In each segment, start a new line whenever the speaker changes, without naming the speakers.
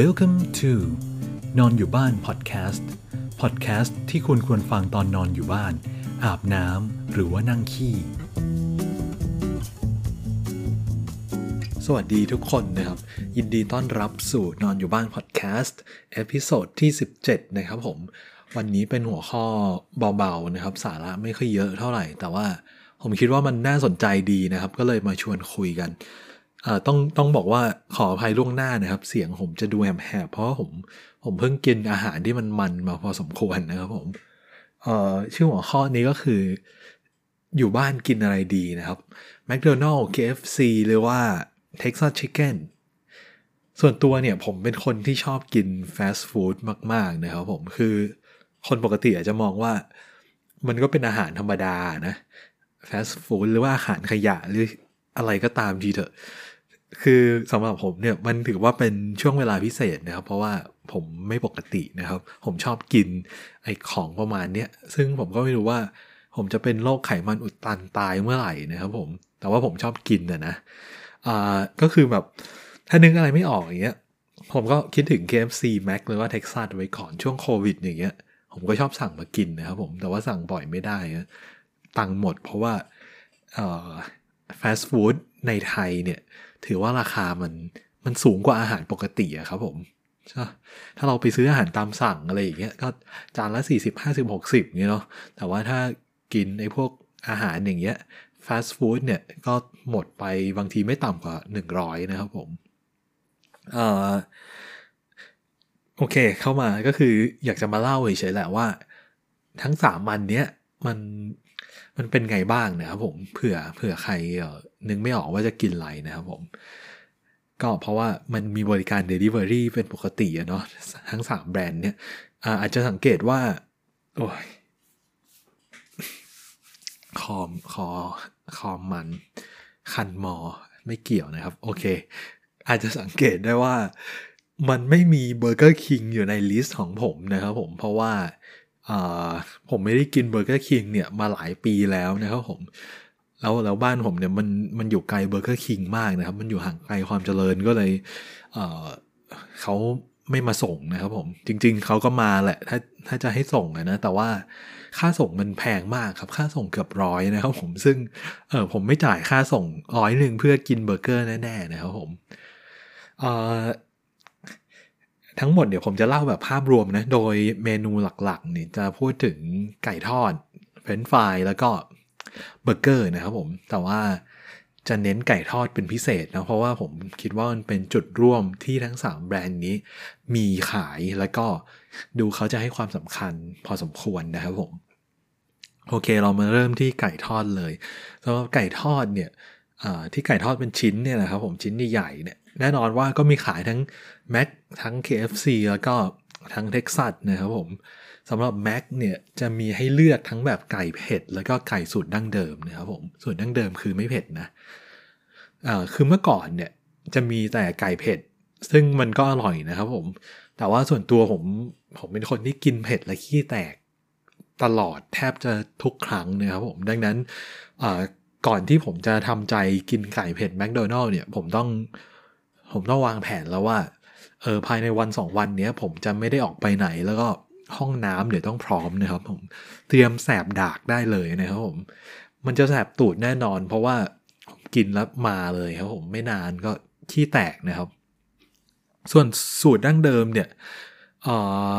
Welcome to นอนอยู่บ้านพอดแคสต์พอดแคสต์ที่คุณควรฟังตอนนอนอยู่บ้าน อาบน้ำหรือว่านั่งขี้สวัสดีทุกคนนะครับ ยินดีต้อนรับสู่นอนอยู่บ้านพอดแคสต์ episode ที่ 17 นะครับผม วันนี้เป็นหัวข้อเบาๆนะครับ สาระไม่ค่อยเยอะเท่าไหร่ แต่ว่าผมคิดว่ามันน่าสนใจดีนะครับ ก็เลยมาชวนคุยกัน ต้องต้องบอกว่าขออภัยล่วงหน้านะครับ เสียงผมจะดูแหบๆเพราะผมผมเพิ่งกินอาหารที่มันมันมาพอสมควรนะครับผมเอ่อชื่อหัวข้อนี้ก็คือ อยู่บ้านกินอะไรดีนะครับ McDonald's KFC หรือว่า Texas Chicken ส่วนตัวเนี่ยผมเป็นคนที่ชอบกินฟาสต์ฟู้ดมาก ๆ นะครับผมคือคนปกติอาจจะมองว่ามันก็เป็นอาหารธรรมดานะฟาสต์ฟู้ดหรือว่าอาหารขยะหรืออะไรก็ตามทีเถอะ คือสำหรับผมเนี่ยมันถือว่าเป็นช่วงเวลาพิเศษนะครับ เพราะว่าผมไม่ปกตินะครับ ผมชอบกินไอของประมาณเนี้ยซึ่งผมก็ไม่รู้ว่า ผมจะเป็นโรคไขมันอุดตันตายเมื่อไหร่นะครับ ผมแต่ว่าผมชอบกินนะนะอ่าก็คือแบบถ้านึกอะไรไม่ออกอย่างเงี้ยผมก็คิดถึง KFC Mac หรือว่า Texas ไว้ก่อนช่วงโควิด อย่างเงี้ย ผมก็ชอบสั่งมากินนะครับผมแต่ว่าสั่งบ่อยไม่ได้ตังค์หมดเพราะว่าเอ่อฟาสต์ฟู้ดในไทยเนี่ย ถือว่าราคามันมันสูงกว่าอาหารปกติอะครับผมใช่ถ้าเราไปซื้ออาหารตามสั่งอะไรอย่างเงี้ยก็จานละ 40 50 60เงี้ยเนาะแต่ว่าถ้ากินไอ้พวกอาหารอย่างเงี้ยฟาสต์ฟู้ดเนี่ยก็หมดไปบางทีไม่ต่ำกว่า 100 นะครับผมเอ่อโอเคเข้ามาก็คืออยากจะมาเล่าเฉยๆแหละว่า ทั้งสามวันเนี้ยมันมันเป็นไงบ้างนะครับผมเผื่อเผื่อใครเอ่อ นึกไม่ออกว่าจะกินอะไรนะครับผมก็เพราะว่ามันมีบริการ Delivery เป็นปกติอะเนาะทั้งสามแบรนด์เนี่ยอาจจะสังเกตว่า โอ้ยคอมคอคอมมันคันมอไม่เกี่ยวนะครับ โอเค อาจจะสังเกตได้ว่ามันไม่มีเบอร์เกอร์คิงอยู่ใน list ของผมนะครับผมเพราะว่าผมไม่ได้กินเบอร์เกอร์คิงเนี่ยมาหลายปีแล้วนะครับผม แล้วแล้วบ้านผมเนี่ยมันมันอยู่ไกลเบอร์เกอร์คิงมากนะครับ มันอยู่ห่างไกลความเจริญก็เลยเออเขาไม่มาส่งนะครับผม จริง ๆเขาก็มาแหละ ถ้าถ้าจะให้ส่งนะ แต่ว่าค่าส่งมันแพงมากครับ ค่าส่งเกือบร้อยนะครับผม ซึ่งเออผมไม่จ่ายค่าส่งร้อยหนึ่งเพื่อกินเบอร์เกอร์แน่ๆนะครับผมเอ่อทั้งหมดเดี๋ยวผมจะเล่าแบบภาพรวมนะ โดยเมนูหลักๆนี่จะพูดถึงไก่ทอดเฟรนช์ฟรายแล้วก็ เบอร์เกอร์นะครับผม แต่ว่าจะเน้นไก่ทอดเป็นพิเศษนะเพราะว่าผมคิดว่ามันเป็นจุดร่วมที่ทั้ง 3 แบรนด์นี้มีขายแล้วก็ดูเขาจะให้ความสำคัญพอสมควรนะครับผมโอเคเรามาเริ่มที่ไก่ทอดเลยสำหรับไก่ทอดเนี่ยที่ไก่ทอดเป็นชิ้นเนี่ยนะครับผมชิ้นใหญ่ๆเนี่ยแน่นอนว่าก็มีขายทั้ง Mac ทั้ง KFC แล้วก็ทั้ง Texas นะครับผม สำหรับ Mac เนี่ยจะมีให้เลือกทั้งแบบไก่เผ็ด แล้วก็ไก่สูตรดั้งเดิมนะครับผมสูตรดั้งเดิมคือไม่เผ็ดนะอ่าคือเมื่อก่อนเนี่ยจะมีแต่ไก่เผ็ด ซึ่งมันก็อร่อยนะครับผม แต่ว่าส่วนตัวผมผมเป็นคนที่กินเผ็ดและขี้แตกตลอดแทบจะทุกครั้งนะครับผม ดังนั้นก่อนที่ผมจะทำใจกินไก่เผ็ดแมคโดนัลล์เนี่ยผมต้องผมต้องวางแผนแล้วว่าเออภายในวันสองวันเนี้ยผมจะไม่ได้ออกไปไหนแล้วก็ ห้องน้ำเดี๋ยวต้องพร้อมนะครับผม เตรียมแสบดากได้เลยนะครับผม มันจะแสบตูดแน่นอน เพราะว่ากินแล้วมาเลยครับผมไม่นานก็ขี้แตกนะครับ ส่วนสูตรดั้งเดิมเนี่ยเออ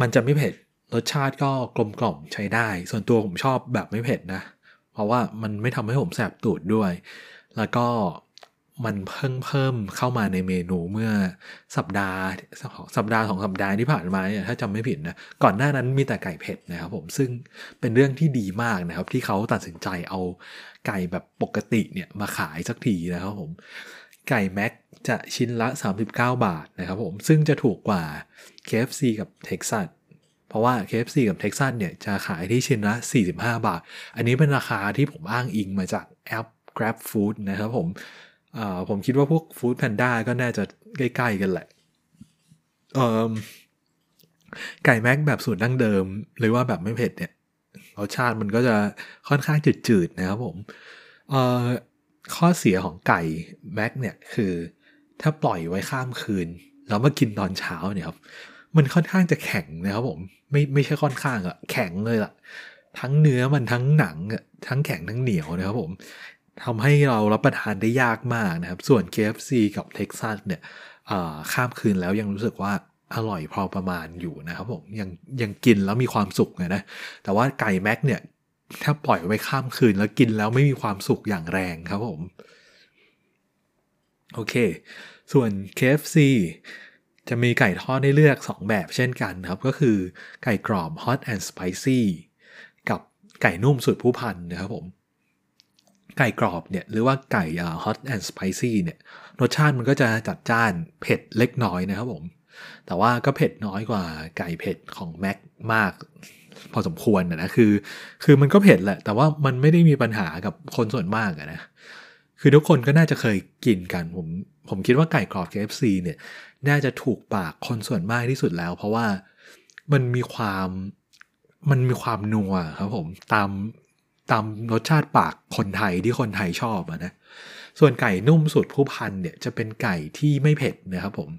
มันจะไม่เผ็ดรสชาติก็กลมกล่อมใช้ได้ ส่วนตัวผมชอบแบบไม่เผ็ดนะ เพราะว่ามันไม่ทำให้ผมแสบตูดด้วย แล้วก็ มันเพิ่งเพิ่มเข้ามาในเมนูเมื่อสัปดาห์สัปดาห์สองสัปดาห์ที่ผ่านมาเนี่ยถ้าจำไม่ผิดนะก่อนหน้านั้นมีแต่ไก่เผ็ดนะครับผมซึ่งเป็นเรื่องที่ดีมากนะครับ ที่เขาตัดสินใจเอาไก่แบบปกติเนี่ยมาขายสักทีนะครับผมไก่แม็กจะชิ้นละ 39 บาทนะครับผมซึ่งจะถูกกว่า KFC กับ Texas เพราะว่า KFC กับ Texas เนี่ยจะขายที่ชิ้นละ 45 บาท อันนี้เป็นราคาที่ผมอ้างอิงมาจากแอป Grab Food นะครับผม ผมคิดว่าพวกฟู้ดแพนด้าก็น่าจะใกล้ ๆ กันแหละไก่แม็กแบบสูตรดั้งเดิม หรือว่าแบบไม่เผ็ดเนี่ยรสชาติมันก็จะค่อนข้างจืด ๆ นะครับผมข้อเสียของไก่แม็กเนี่ยคือถ้าปล่อยไว้ข้ามคืน แล้วมากินตอนเช้าเนี่ยครับ มันค่อนข้างจะแข็งนะครับผม ไม่ไม่ใช่ค่อนข้างอะแข็งเลยล่ะ ทั้งเนื้อมันทั้งหนังอะทั้งแข็งทั้งเหนียวนะครับผม ทำให้เรารับประทานได้ยากมากนะครับ ส่วน KFC กับเท็กซัสเนี่ยข้ามคืนแล้วยังรู้สึกว่าอร่อยพอประมาณอยู่นะครับผมยังยังกินแล้วมีความสุขนะ แต่ว่าไก่แม็กเนี่ยถ้าปล่อยไว้ข้ามคืนแล้วกินแล้วไม่มีความสุขอย่างแรงครับผม โอเค ส่วน KFC จะมีไก่ทอดให้เลือก 2 แบบเช่นกันครับ ก็คือไก่กรอบ hot and spicy กับไก่นุ่มสุดผู้พันนะครับผม ไก่กรอบเนี่ยหรือว่าไก่ hot and spicy เนี่ยรสชาติมันก็จะจัดจ้านเผ็ดเล็กน้อยนะครับผม แต่ว่าก็เผ็ดน้อยกว่าไก่เผ็ดของแม็กมากพอสมควรนะคือ คือมันก็เผ็ดแหละ แต่ว่ามันไม่ได้มีปัญหากับคนส่วนมากนะคือทุกคนก็น่าจะเคยกินกัน ผมผมคิดว่าไก่กรอบ KFC เนี่ย น่าจะถูกปากคนส่วนมากที่สุดแล้ว เพราะว่ามันมีความมันมีความนัวครับผมตาม ตามรสชาติปากคนไทยที่คนไทยชอบนะ ส่วนไก่นุ่มสุดผู้พันเนี่ยจะเป็นไก่ที่ไม่เผ็ดนะครับผม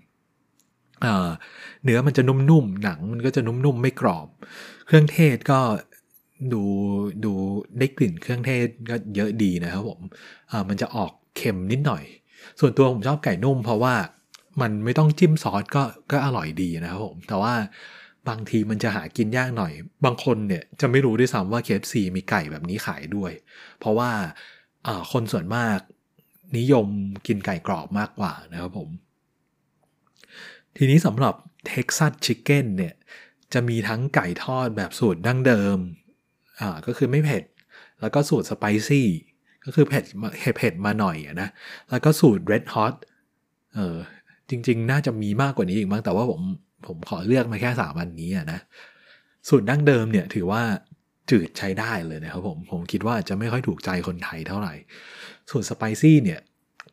เนื้อมันจะนุ่มๆ หนังมันก็จะนุ่มๆ ไม่กรอบ เครื่องเทศก็ดูดูได้กลิ่นเครื่องเทศก็เยอะดีนะครับผมมันจะออกเค็มนิดหน่อย ส่วนตัวผมชอบไก่นุ่มเพราะว่ามันไม่ต้องจิ้มซอสก็ก็อร่อยดีนะครับผม แต่ว่า บางทีมันจะหากินยากหน่อย บางคนเนี่ยจะไม่รู้ด้วยซ้ำว่า KFC มีไก่แบบนี้ขายด้วย เพราะว่าคนส่วนมากนิยมกินไก่กรอบมากกว่านะครับผม ทีนี้สำหรับ Texas Chicken เนี่ยจะมีทั้งไก่ทอดแบบสูตรดั้งเดิม อ่า ก็คือไม่เผ็ด แล้วก็สูตรสไปซี่ ก็คือเผ็ดเผ็ดมาหน่อยนะ แล้วก็สูตร Red Hot เออ จริง ๆ น่าจะมีมากกว่านี้อีกมั้ง แต่ว่าผม ผมขอเลือกมาแค่สามอันนี้นะสูตรดั้งเดิมเนี่ยถือว่าจืดใช้ได้เลยนะครับผมผมคิดว่าจะไม่ค่อยถูกใจคนไทยเท่าไหร่ ส่วนสไปซี่เนี่ย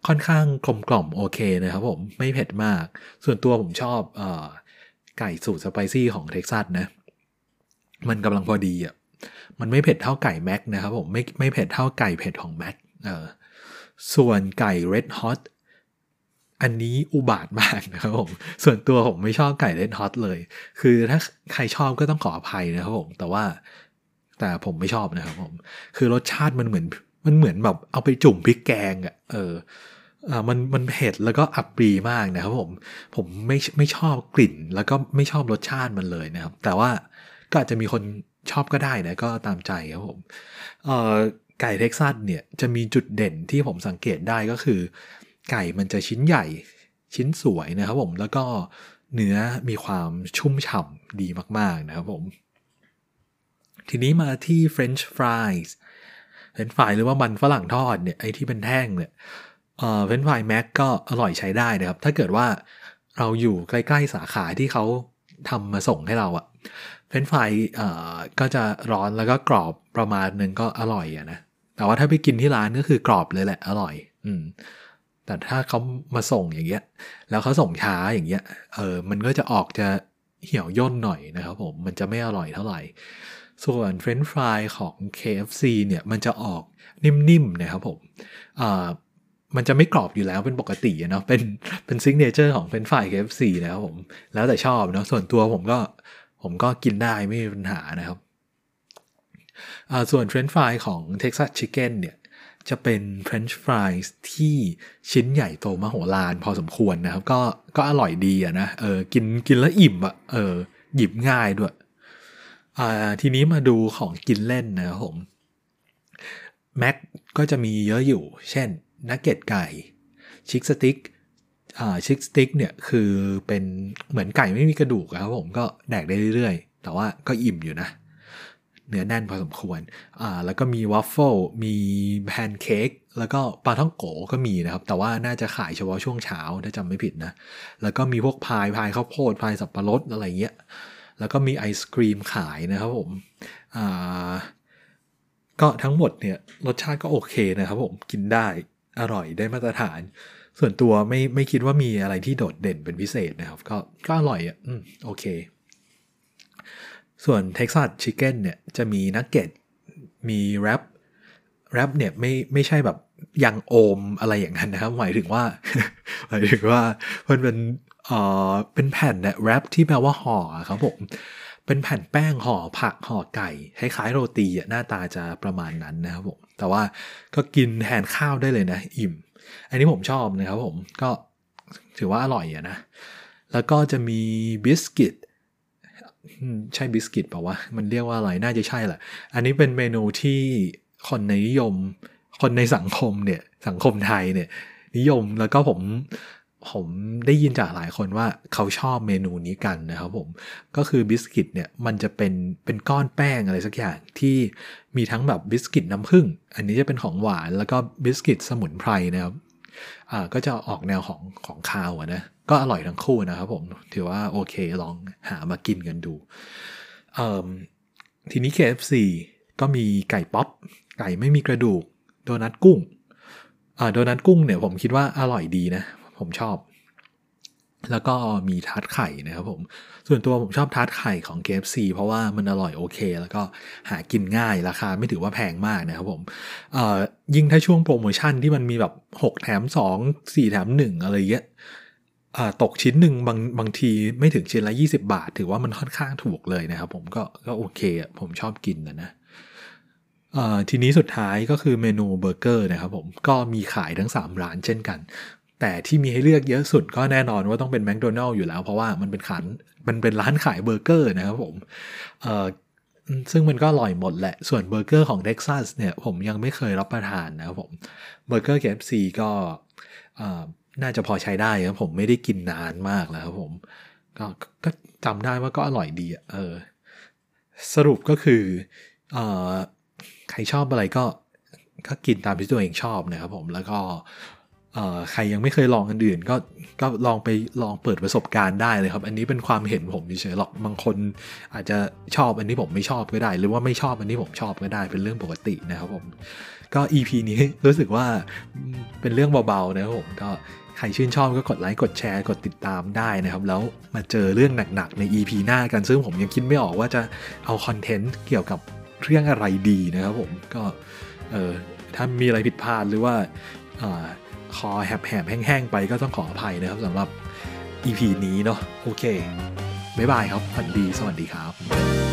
ค่อนข้างกลมกล่อมโอเคนะครับผมไม่เผ็ดมาก ส่วนตัวผมชอบออไก่สูตรสไปซี่ของเท็กซัสนะ มันกำลังพอดีอะมันไม่เผ็ดเท่าไก่แม็กนะครับผมไม่ไม่เผ็ดเท่าไก่เผ็ดของแม็กเออส่วนไก่เรดฮ อันนี้อุบาทมากนะครับผม ส่วนตัวผมไม่ชอบไก่เรดฮอตเลย คือถ้าใครชอบก็ต้องขออภัยนะครับผม แต่ว่า แต่ผมไม่ชอบนะครับผม คือรสชาติมันเหมือน มันเหมือนแบบเอาไปจุ่มพริกแกงอะ่ะ เอออ่ามันมันเผ็ดแล้วก็อับปรีมากนะครับผม ผมไม่ไม่ชอบกลิ่น แล้วก็ไม่ชอบรสชาติมันเลยนะครับ แต่ว่าก็อาจจะมีคนชอบก็ได้นะก็ตามใจครับผม เอ่อไก่เท็กซัสเนี่ยจะมีจุดเด่นที่ผมสังเกตได้ก็คือ ไก่มันจะชิ้นใหญ่ชิ้นสวยนะครับผมแล้วก็เนื้อมีความชุ่มฉ่ำดีมาก ๆ นะครับผม ทีนี้มาที่ French fries เฟรนช์ฟรายหรือว่ามันฝรั่งทอดเนี่ยไอ้ที่เป็นแท่งเนี่ยเฟรนช์ฟรายแม็กก็อร่อยใช้ได้นะครับ ถ้าเกิดว่าเราอยู่ใกล้ๆสาขาที่เขาทำมาส่งให้เราอะเฟรนช์ฟรายก็จะร้อนแล้วก็กรอบประมาณนึงก็อร่อยอะนะแต่ว่าถ้าไปกินที่ร้านก็คือกรอบเลยแหละอร่อย อืม แต่ถ้าเขามาส่งอย่างเงี้ย แล้วเขาส่งช้าอย่างเงี้ย เออ มันก็จะออกจะเหี่ยวย่นหน่อยนะครับผม มันจะไม่อร่อยเท่าไหร่ ส่วนเฟรนช์ฟรายของ KFC เนี่ย มันจะออกนิ่มๆนะครับผม อ่า มันจะไม่กรอบอยู่แล้วเป็นปกติเนาะ เป็น เป็น signature ของเฟรนช์ฟราย KFC นะครับผม แล้วแต่ชอบเนาะ ส่วนตัวผมก็ ผมก็กินได้ไม่มีปัญหานะครับ อ่า ส่วนเฟรนช์ฟรายของ Texas Chicken เนี่ย จะเป็นเฟรนช์ฟรายส์ที่ชิ้นใหญ่โตมโหฬารพอสมควรนะครับ ก็ก็อร่อยดีอะนะเออกินกินแล้วอิ่มอะเออหยิบง่ายด้วยอ่าทีนี้มาดูของกินเล่นนะครับผมแม็กก็จะมีเยอะอยู่ เช่นนักเก็ตไก่ Chick Stick Chick Stick เนี่ยคือเป็นเหมือนไก่ไม่มีกระดูกครับผมก็แดกได้เรื่อยๆ แต่ว่าก็อิ่มอยู่นะ เนื้อแน่นพอสมควรอ่าแล้วก็มีวาฟเฟิลมีแพนเค้กแล้วก็ปาท่องโก๋ก็มีนะครับ แต่ว่าน่าจะขายเฉพาะช่วงเช้าถ้าจำไม่ผิดนะ แล้วก็มีพวกพายพายข้าวโพดพายสับปะรดอะไรเงี้ยแล้วก็มีไอศครีมขายนะครับผมอ่าก็ทั้งหมดเนี่ยรสชาติก็โอเคนะครับผมกินได้อร่อยได้มาตรฐาน ส่วนตัวไม่ไม่คิดว่ามีอะไรที่โดดเด่นเป็นพิเศษนะครับ ก็ก็อร่อยอะอืมโอเค ส่วน Texas Chicken เนี่ยจะมีนักเก็ตมีแรปแรปเนี่ยไม่ไม่ใช่แบบยังโอมอะไรอย่างนั้นนะครับ หมายถึงว่าหมายถึงว่ามันเป็นเอ่อเป็นแผ่นเนี่ยแรปที่แปลว่าห่อครับผมเป็นแผ่นแป้งห่อผักห่อไก่คล้ายๆโรตีอะหน้าตาจะประมาณนั้นนะครับผมแต่ว่าก็กินแทนข้าวได้เลยนะ อิ่ม อันนี้ผมชอบนะครับผมก็ถือว่าอร่อยอะนะ แล้วก็จะมีบิสกิต ใช่บิสกิตเปล่าวะ มันเรียกว่าอะไร น่าจะใช่แหละ อันนี้เป็นเมนูที่คนในนิยม คนในสังคมเนี่ย สังคมไทยเนี่ย นิยมแล้วก็ผมผมได้ยินจากหลายคนว่าเขาชอบเมนูนี้กันนะครับผม ก็คือบิสกิตเนี่ยมันจะเป็นเป็นก้อนแป้งอะไรสักอย่างที่มีทั้งแบบบิสกิตน้ำผึ้งอันนี้จะเป็นของหวานแล้วก็บิสกิตสมุนไพรนะครับ ก็จะออกแนวของของคาวนะ ก็อร่อยทั้งคู่นะครับผม ถือว่าโอเคลองหามากินกันดู ทีนี้ KFC ก็มีไก่ป๊อป ไก่ไม่มีกระดูก โดนัทกุ้งโดนัทกุ้งเนี่ยผมคิดว่าอร่อยดีนะ ผมชอบ แล้วก็มีทาร์ตไข่นะครับผม ส่วนตัวผมชอบทาร์ตไข่ของ KFC เพราะว่ามันอร่อยโอเค แล้วก็หากินง่ายราคาไม่ถือว่าแพงมากนะครับผมเอ่อยิ่งถ้าช่วงโปรโมชั่นที่มันมีแบบ 6 แถม 2 4 แถม 1 อะไรเงี้ยตกชิ้นหนึ่งบางบางทีไม่ถึงชิ้นละ 20 บาท ถือว่ามันค่อนข้างถูกเลยนะครับผมก็ก็โอเคผมชอบกินนะนะทีนี้สุดท้ายก็คือเมนูเบอร์เกอร์นะครับผมก็มีขายทั้ง 3 ร้านเช่นกัน แต่ที่มีให้เลือกเยอะสุดก็แน่นอนว่าต้องเป็นแมคโดนัลล์อยู่แล้ว เพราะว่ามันเป็นขันมันเป็นร้านขายเบอร์เกอร์นะครับผมเอ่อซึ่งมันก็อร่อยหมดแหละ ส่วนเบอร์เกอร์ของ Texas เนี่ยผมยังไม่เคยรับประทานนะครับผมเบอร์เกอร์ KFC ก็น่าจะพอใช้ได้ครับผมไม่ได้กินนานมากแล้วครับผมก็ก็จำได้ว่าก็อร่อยดีเออสรุปก็คือเออใครชอบอะไรก็ก็กินตามที่ตัวเองชอบนะครับผมแล้วก็ ใครยังไม่เคยลองอันอื่น ก็ก็ลองไปลองเปิดประสบการณ์ได้เลยครับ อันนี้เป็นความเห็นผมเฉยๆหรอกบางคน อาจจะชอบอันนี้ผมไม่ชอบก็ได้ หรือว่าไม่ชอบอันนี้ผมชอบก็ได้เป็นเรื่องปกตินะครับผมก็ EP นี้รู้สึกว่าเป็นเรื่องเบาๆนะครับผมก็ใครชื่นชอบก็กดไลค์กดแชร์กดติดตามได้นะครับ แล้วมาเจอเรื่องหนักๆใน EP หน้ากันซึ่งผมยังคิดไม่ออกว่าจะเอาคอนเทนต์เกี่ยวกับเรื่องอะไรดีนะครับผมก็เออถ้ามีอะไรผิดพลาดหรือว่า คอแหบแหบแห้งๆ ไปก็ต้องขออภัยนะครับสำหรับ EP นี้เนาะโอเค บ๊ายบายครับฝันดีสวัสดีครับ